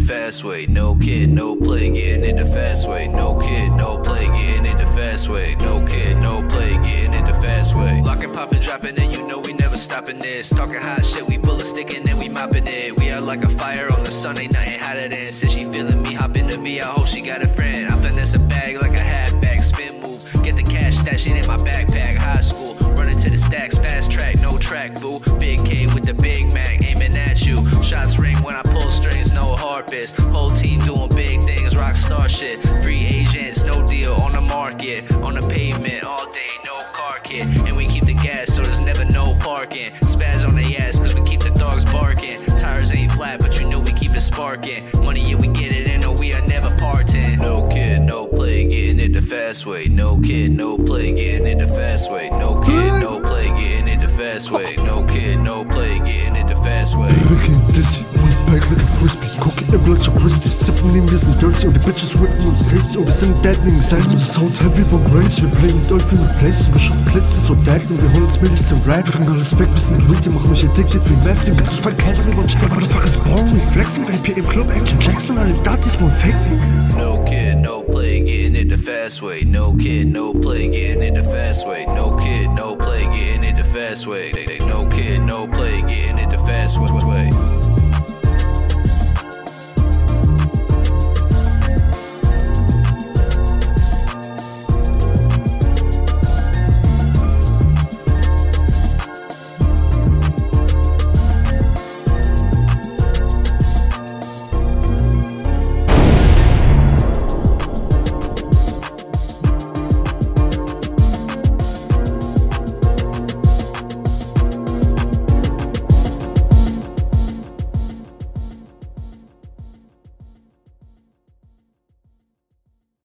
fast way. No kid, no play, getting it the fast way. No kid, no play, getting it the fast way. No kid, no play, getting it the fast way. Locking, popping, dropping, and you know we never stopping this. Talking hot shit, we bullet sticking and we mopping it. We are like a fire on the Sunday night, hotter than said she feeling me. Hop in the V, I hope she got a friend. I finesse a bag like a hat bag, spin move. Get the cash, stash it in my backpack. High school, to the stacks, fast track, no track, boo. Big K with the Big Mac, aiming at you. Shots ring when I pull strings, no harpist. Whole team doing big things, rock star shit. Free agents, no deal on the market. On the pavement, all day, no car kit. And we keep the gas, so there's never no parking. Spaz on the ass, cause we keep the dogs barking. Tires ain't flat, but you know we keep it sparking. Money, yeah, we fast way. No kid, no play, getting it the fast way. No kid, no play, getting it the fast way. No kid, no play, getting it the fast way. Looking dizzy, way back like a frisbee. Cooking the blood so crispy. Sipping in this and dirty. All the bitches with me. Tasty, all the same deadening. Side the sound heavy vibrates. Wir playing Dolphin in place. Wir shooten Plätze so decken. Wir holen uns Mädels zum Ride. Wir fangen Respekt, bisschen Greedy. Machen mich addicted wie Meth. Den ganzen Fall Catering und check. Motherfuckers boring. We flexing, Vape hier im Club. Action Jackson. Alle Datis von Fake. No no fast way. No kid, no play, getting it the fast way. No kid, no play, getting it the fast way. No